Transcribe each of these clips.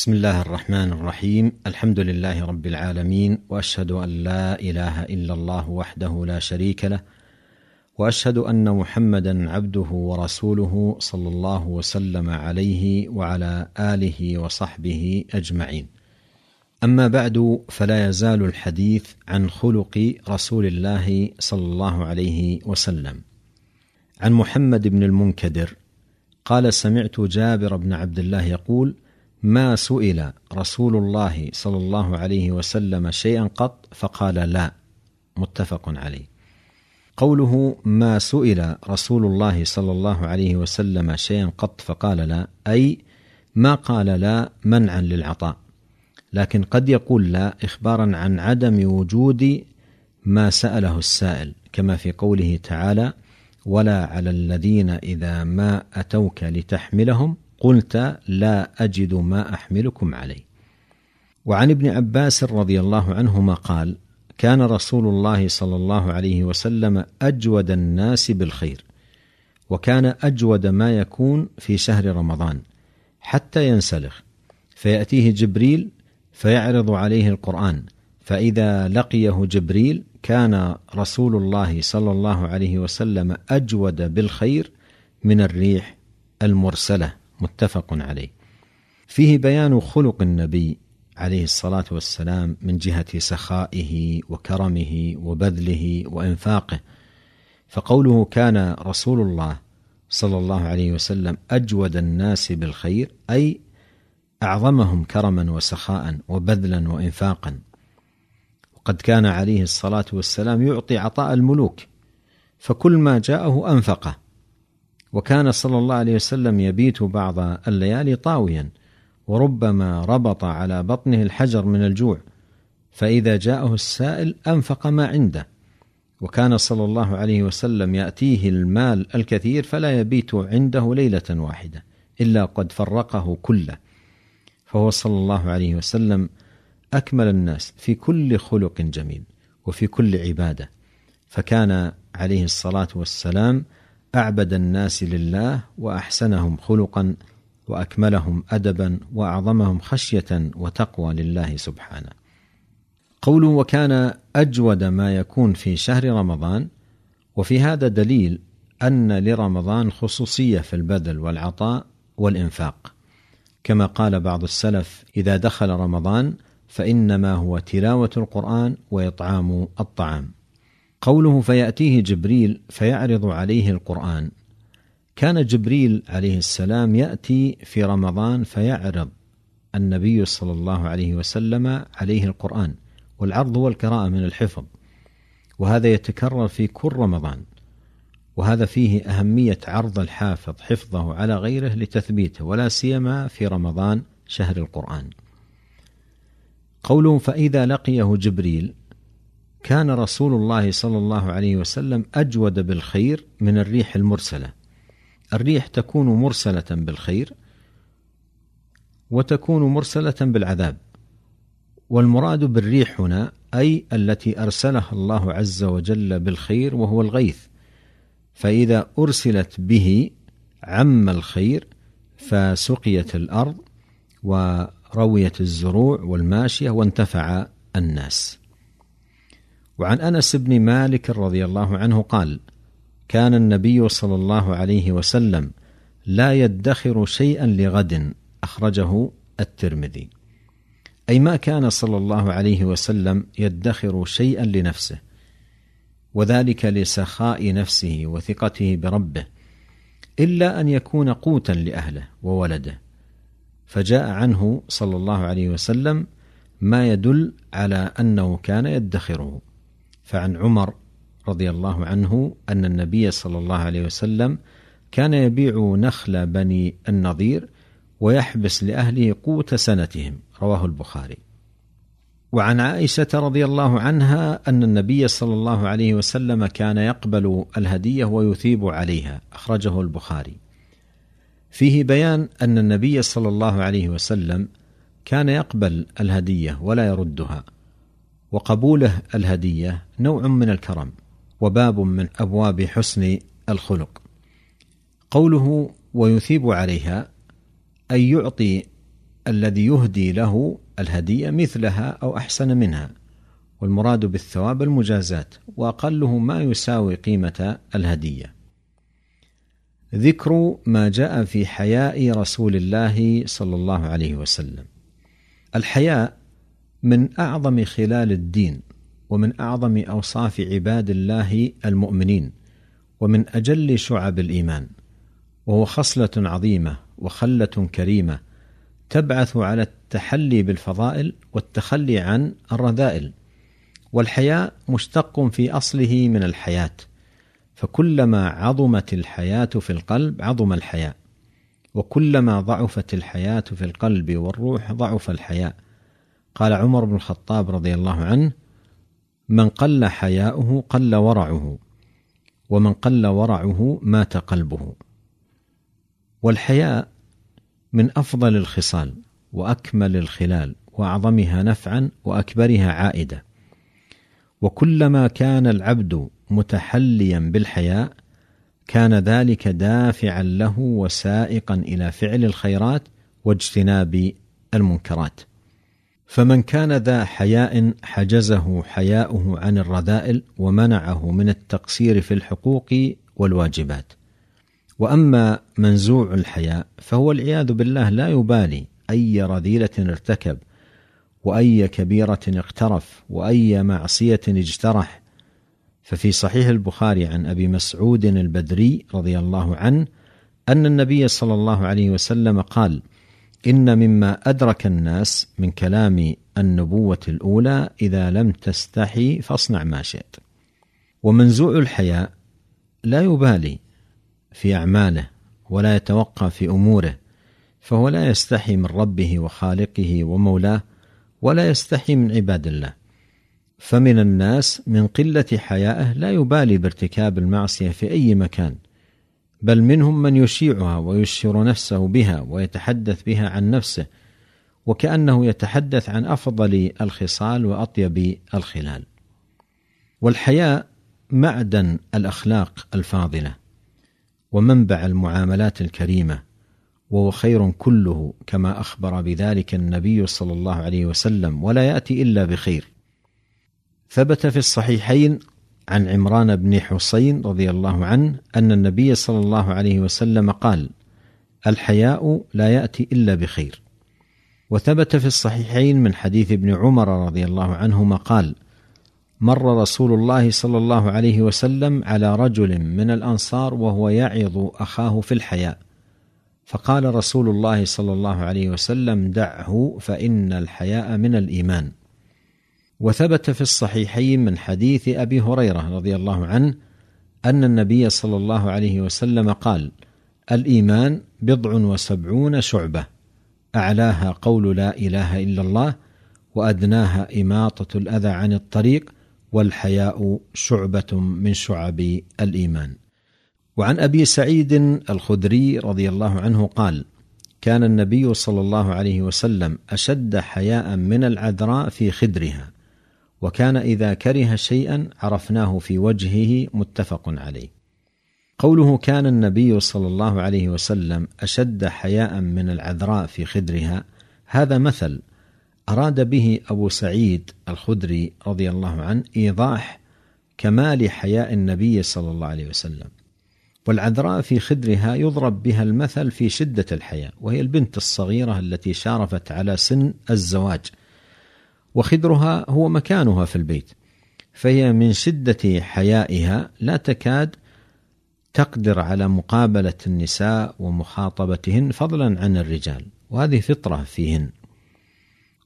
بسم الله الرحمن الرحيم. الحمد لله رب العالمين وأشهد أن لا إله إلا الله وحده لا شريك له وأشهد أن محمدا عبده ورسوله صلى الله وسلم عليه وعلى آله وصحبه أجمعين. أما بعد فلا يزال الحديث عن خلق رسول الله صلى الله عليه وسلم. عن محمد بن المنكدر قال سمعت جابر بن عبد الله يقول ما سئل رسول الله صلى الله عليه وسلم شيئا قط فقال لا متفق عليه. قوله ما سئل رسول الله صلى الله عليه وسلم شيئا قط فقال لا أي ما قال لا منعا للعطاء لكن قد يقول لا اخبارا عن عدم وجود ما سأله السائل كما في قوله تعالى ولا على الذين إذا ما أتوك لتحملهم قلت لا أجد ما أحملكم عليه. وعن ابن عباس رضي الله عنهما قال كان رسول الله صلى الله عليه وسلم أجود الناس بالخير وكان أجود ما يكون في شهر رمضان حتى ينسلخ. فيأتيه جبريل فيعرض عليه القرآن فإذا لقيه جبريل كان رسول الله صلى الله عليه وسلم أجود بالخير من الريح المرسلة. متفق عليه. فيه بيان خلق النبي عليه الصلاة والسلام من جهة سخائه وكرمه وبذله وإنفاقه فقوله كان رسول الله صلى الله عليه وسلم أجود الناس بالخير أي أعظمهم كرما وسخاء وبذلا وانفاقا. وقد كان عليه الصلاة والسلام يعطي عطاء الملوك فكل ما جاءه أنفقه. وكان صلى الله عليه وسلم يبيت بعض الليالي طاويا وربما ربط على بطنه الحجر من الجوع فإذا جاءه السائل أنفق ما عنده. وكان صلى الله عليه وسلم يأتيه المال الكثير فلا يبيت عنده ليلة واحدة إلا قد فرقه كله. فهو صلى الله عليه وسلم أكمل الناس في كل خلق جميل وفي كل عبادة. فكان عليه الصلاة والسلام أعبد الناس لله وأحسنهم خلقا وأكملهم ادبا وأعظمهم خشية وتقوى لله سبحانه. قوله وكان أجود ما يكون في شهر رمضان وفي هذا دليل أن لرمضان خصوصية في البذل والعطاء والإنفاق. كما قال بعض السلف إذا دخل رمضان فإنما هو تلاوة القرآن وإطعام الطعام. قوله فيأتيه جبريل فيعرض عليه القرآن. كان جبريل عليه السلام يأتي في رمضان فيعرض النبي صلى الله عليه وسلم عليه القرآن والعرض هو القراءة من الحفظ وهذا يتكرر في كل رمضان وهذا فيه أهمية عرض الحافظ حفظه على غيره لتثبيته ولا سيما في رمضان شهر القرآن. قوله فإذا لقيه جبريل كان رسول الله صلى الله عليه وسلم أجود بالخير من الريح المرسلة. الريح تكون مرسلة بالخير وتكون مرسلة بالعذاب. والمراد بالريح هنا أي التي أرسلها الله عز وجل بالخير وهو الغيث. فإذا أرسلت به عم الخير فسقيت الأرض ورويت الزروع والماشية وانتفع الناس. وعن أنس بن مالك رضي الله عنه قال كان النبي صلى الله عليه وسلم لا يدخر شيئا لغد. أخرجه الترمذي. أي ما كان صلى الله عليه وسلم يدخر شيئا لنفسه وذلك لسخاء نفسه وثقته بربه إلا أن يكون قوتا لأهله وولده. فجاء عنه صلى الله عليه وسلم ما يدل على أنه كان يدخره. فعن عمر رضي الله عنه أن النبي صلى الله عليه وسلم كان يبيع نخل بني النضير ويحبس لأهله قوت سنتهم رواه البخاري. وعن عائشة رضي الله عنها أن النبي صلى الله عليه وسلم كان يقبل الهدية ويثيب عليها أخرجه البخاري. فيه بيان أن النبي صلى الله عليه وسلم كان يقبل الهدية ولا يردها. وقبوله الهدية نوع من الكرم وباب من أبواب حسن الخلق. قوله ويثيب عليها أي يعطي الذي يهدي له الهدية مثلها أو أحسن منها والمراد بالثواب المجازات وأقله ما يساوي قيمة الهدية. ذكر ما جاء في حياء رسول الله صلى الله عليه وسلم. الحياء من أعظم خلال الدين ومن أعظم أوصاف عباد الله المؤمنين ومن أجل شعب الإيمان وهو خصلة عظيمة وخلة كريمة تبعث على التحلي بالفضائل والتخلي عن الرذائل والحياء مشتق في أصله من الحياة فكلما عظمت الحياة في القلب عظم الحياء وكلما ضعفت الحياة في القلب والروح ضعف الحياء. قال عمر بن الخطاب رضي الله عنه من قل حياؤه قل ورعه ومن قل ورعه مات قلبه. والحياء من أفضل الخصال وأكمل الخلال وأعظمها نفعا وأكبرها عائدة. وكلما كان العبد متحليا بالحياء كان ذلك دافعا له وسائقا إلى فعل الخيرات واجتناب المنكرات. فمن كان ذا حياء حجزه حياؤه عن الرذائل ومنعه من التقصير في الحقوق والواجبات. وأما منزوع الحياء فهو العياذ بالله لا يبالي أي رذيلة ارتكب وأي كبيرة اقترف وأي معصية اجترح. ففي صحيح البخاري عن أبي مسعود البدري رضي الله عنه أن النبي صلى الله عليه وسلم قال إن مما أدرك الناس من كلام النبوة الأولى إذا لم تستحي فاصنع ما شئت. ومنزوع الحياء لا يبالي في أعماله ولا يتوقى في أموره فهو لا يستحي من ربه وخالقه ومولاه ولا يستحي من عباد الله. فمن الناس من قلة حيائه لا يبالي بارتكاب المعصية في أي مكان بل منهم من يشيعها ويشهر نفسه بها ويتحدث بها عن نفسه وكأنه يتحدث عن أفضل الخصال وأطيب الخلال. والحياء معدن الأخلاق الفاضلة ومنبع المعاملات الكريمة وهو خير كله كما أخبر بذلك النبي صلى الله عليه وسلم ولا يأتي إلا بخير. ثبت في الصحيحين عن عمران بن حسين رضي الله عنه أن النبي صلى الله عليه وسلم قال الحياء لا يأتي إلا بخير. وثبت في الصحيحين من حديث ابن عمر رضي الله عنهما قال مر رسول الله صلى الله عليه وسلم على رجل من الأنصار وهو يعظ أخاه في الحياء. فقال رسول الله صلى الله عليه وسلم دعه فإن الحياء من الإيمان. وثبت في الصحيحين من حديث أبي هريرة رضي الله عنه أن النبي صلى الله عليه وسلم قال الإيمان بضع وسبعون شعبة أعلاها قول لا إله إلا الله وأدناها إماطة الأذى عن الطريق والحياء شعبة من شعب الإيمان. وعن أبي سعيد الخدري رضي الله عنه قال كان النبي صلى الله عليه وسلم أشد حياء من العذراء في خدرها. وكان إذا كره شيئا عرفناه في وجهه متفق عليه. قوله كان النبي صلى الله عليه وسلم أشد حياء من العذراء في خدرها هذا مثل أراد به أبو سعيد الخدري رضي الله عنه إيضاح كمال حياء النبي صلى الله عليه وسلم. والعذراء في خدرها يضرب بها المثل في شدة الحياء وهي البنت الصغيرة التي شارفت على سن الزواج. وخدرها هو مكانها في البيت فهي من شدة حيائها لا تكاد تقدر على مقابلة النساء ومخاطبتهن فضلا عن الرجال وهذه فطرة فيهن.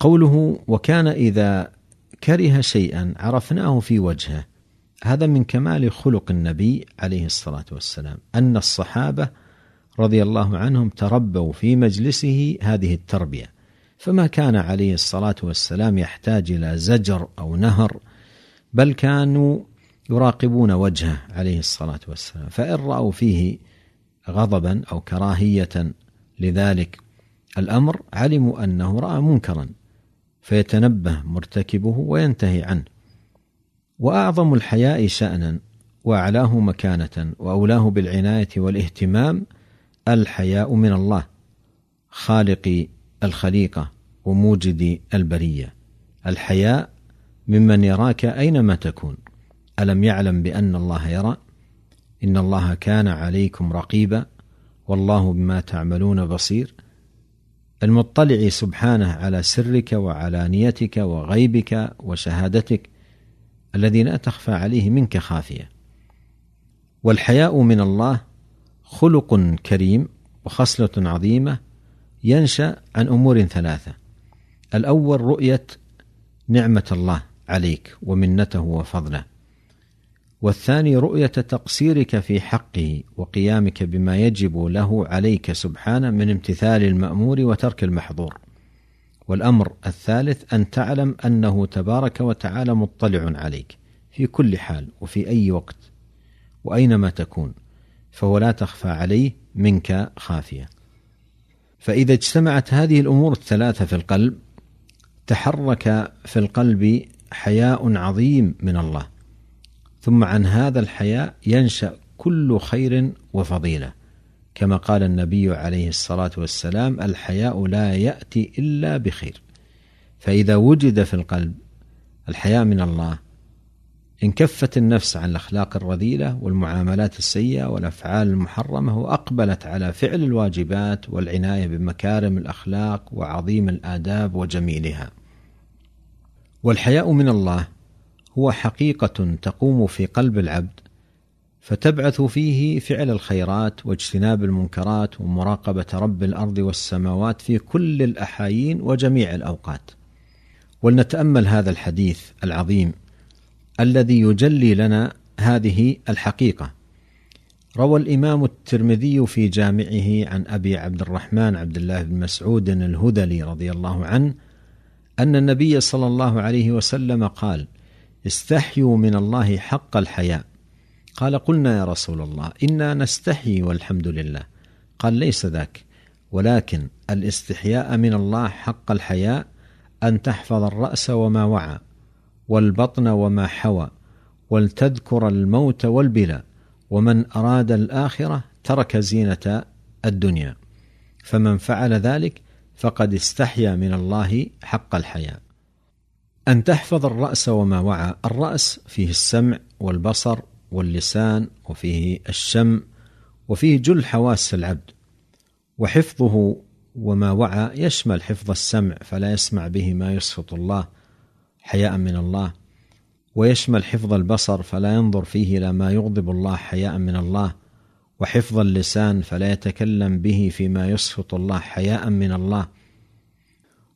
قوله وكان إذا كره شيئا عرفناه في وجهه هذا من كمال خلق النبي عليه الصلاة والسلام أن الصحابة رضي الله عنهم تربوا في مجلسه هذه التربية. فما كان عليه الصلاة والسلام يحتاج إلى زجر أو نهر بل كانوا يراقبون وجهه عليه الصلاة والسلام. فإن رأوا فيه غضبا أو كراهية لذلك الأمر علموا أنه رأى منكرا فيتنبه مرتكبه وينتهي عنه. وأعظم الحياء شانا وأعلاه مكانة وأولاه بالعناية والاهتمام الحياء من الله خالق الخليقة. وموجد البرية. الحياء ممن يراك أينما تكون. ألم يعلم بأن الله يرى؟ إن الله كان عليكم رقيبا. والله بما تعملون بصير. المطلع سبحانه على سرك وعلانيتك وغيبك وشهادتك الذي لا تخفى عليه منك خافية. والحياء من الله خلق كريم وخصلة عظيمة ينشأ عن أمور ثلاثة. الأول رؤية نعمة الله عليك ومنته وفضله. والثاني رؤية تقصيرك في حقه وقيامك بما يجب له عليك سبحانه من امتثال المأمور وترك المحظور. والأمر الثالث أن تعلم أنه تبارك وتعالى مطلع عليك في كل حال وفي أي وقت وأينما تكون فهو لا تخفى عليه منك خافية. فإذا اجتمعت هذه الأمور الثلاثة في القلب تحرك في القلب حياء عظيم من الله. ثم عن هذا الحياء ينشأ كل خير وفضيلة. كما قال النبي عليه الصلاة والسلام الحياء لا يأتي إلا بخير. فإذا وجد في القلب الحياء من الله انكفت النفس عن الأخلاق الرذيلة والمعاملات السيئة والأفعال المحرمة وأقبلت على فعل الواجبات والعناية بمكارم الأخلاق وعظيم الآداب وجميلها. والحياء من الله هو حقيقة تقوم في قلب العبد فتبعث فيه فعل الخيرات واجتناب المنكرات ومراقبة رب الأرض والسماوات في كل الأحايين وجميع الأوقات. ولنتأمل هذا الحديث العظيم الذي يجلي لنا هذه الحقيقة. روى الإمام الترمذي في جامعه عن أبي عبد الرحمن عبد الله بن مسعود الهذلي رضي الله عنه أن النبي صلى الله عليه وسلم قال استحيوا من الله حق الحياء. قال قلنا يا رسول الله إنا نستحي والحمد لله. قال ليس ذاك ولكن الاستحياء من الله حق الحياء أن تحفظ الرأس وما وعى. والبطن وما حوى ولتذكر الموت والبلا ومن أراد الآخرة ترك زينة الدنيا. فمن فعل ذلك فقد استحيا من الله حق الحياء أن تحفظ الرأس وما وعى الرأس فيه السمع والبصر واللسان وفيه الشم وفيه جل حواس العبد. وحفظه وما وعى يشمل حفظ السمع فلا يسمع به ما يسخط الله. حياء من الله. ويشمل حفظ البصر فلا ينظر فيه إلى ما يغضب الله حياء من الله. وحفظ اللسان فلا يتكلم به فيما يسخط الله حياء من الله.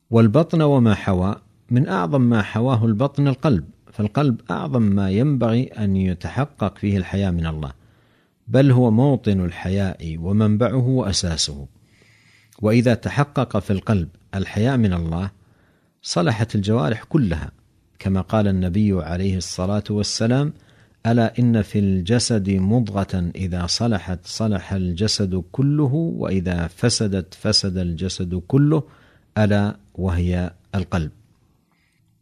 والبطن وما حوى من أعظم ما حواه البطن القلب. فالقلب أعظم ما ينبغي أن يتحقق فيه الحياء من الله. بل هو موطن الحياء ومنبعه وأساسه. وإذا تحقق في القلب الحياء من الله صلحت الجوارح كلها. كما قال النبي عليه الصلاة والسلام ألا إن في الجسد مضغة إذا صلحت صلح الجسد كله وإذا فسدت فسد الجسد كله ألا وهي القلب.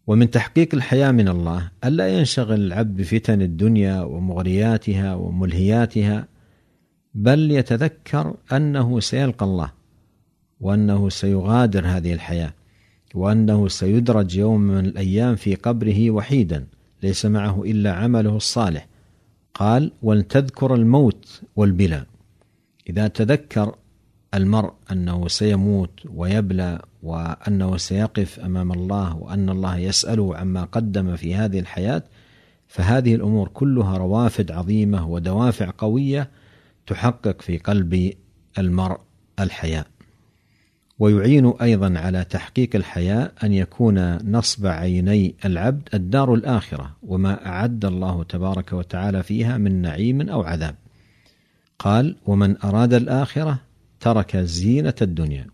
ومن تحقيق الحياة من الله ألا ينشغل العبد بفتن الدنيا ومغرياتها وملهياتها بل يتذكر أنه سيلقى الله وأنه سيغادر هذه الحياة. وأنه سيدرج يوم من الأيام في قبره وحيدا ليس معه إلا عمله الصالح. قال ولتذكر الموت والبلى إذا تذكر المرء أنه سيموت ويبلى وأنه سيقف أمام الله وأن الله يساله عما قدم في هذه الحياة فهذه الأمور كلها روافد عظيمة ودوافع قوية تحقق في قلب المرء الحياء ويعين أيضا على تحقيق الحياء أن يكون نصب عيني العبد الدار الآخرة وما أعد الله تبارك وتعالى فيها من نعيم أو عذاب. قال: ومن أراد الآخرة ترك زينة الدنيا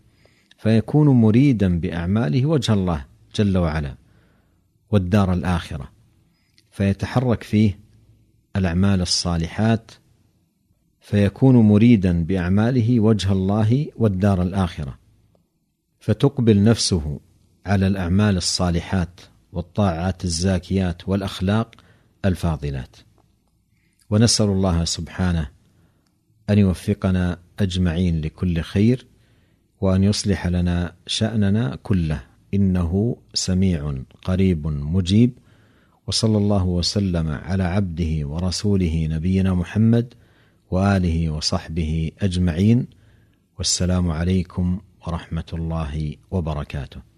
فيكون مريدا بأعماله وجه الله جل وعلا والدار الآخرة فيتحرك فيه الأعمال الصالحات فيكون مريدا بأعماله وجه الله والدار الآخرة فتقبل نفسه على الأعمال الصالحات والطاعات الزاكيات والأخلاق الفاضلات. ونسأل الله سبحانه أن يوفقنا أجمعين لكل خير وأن يصلح لنا شأننا كله. إنه سميع قريب مجيب. وصلى الله وسلم على عبده ورسوله نبينا محمد وآله وصحبه أجمعين. والسلام عليكم ورحمة الله وبركاته.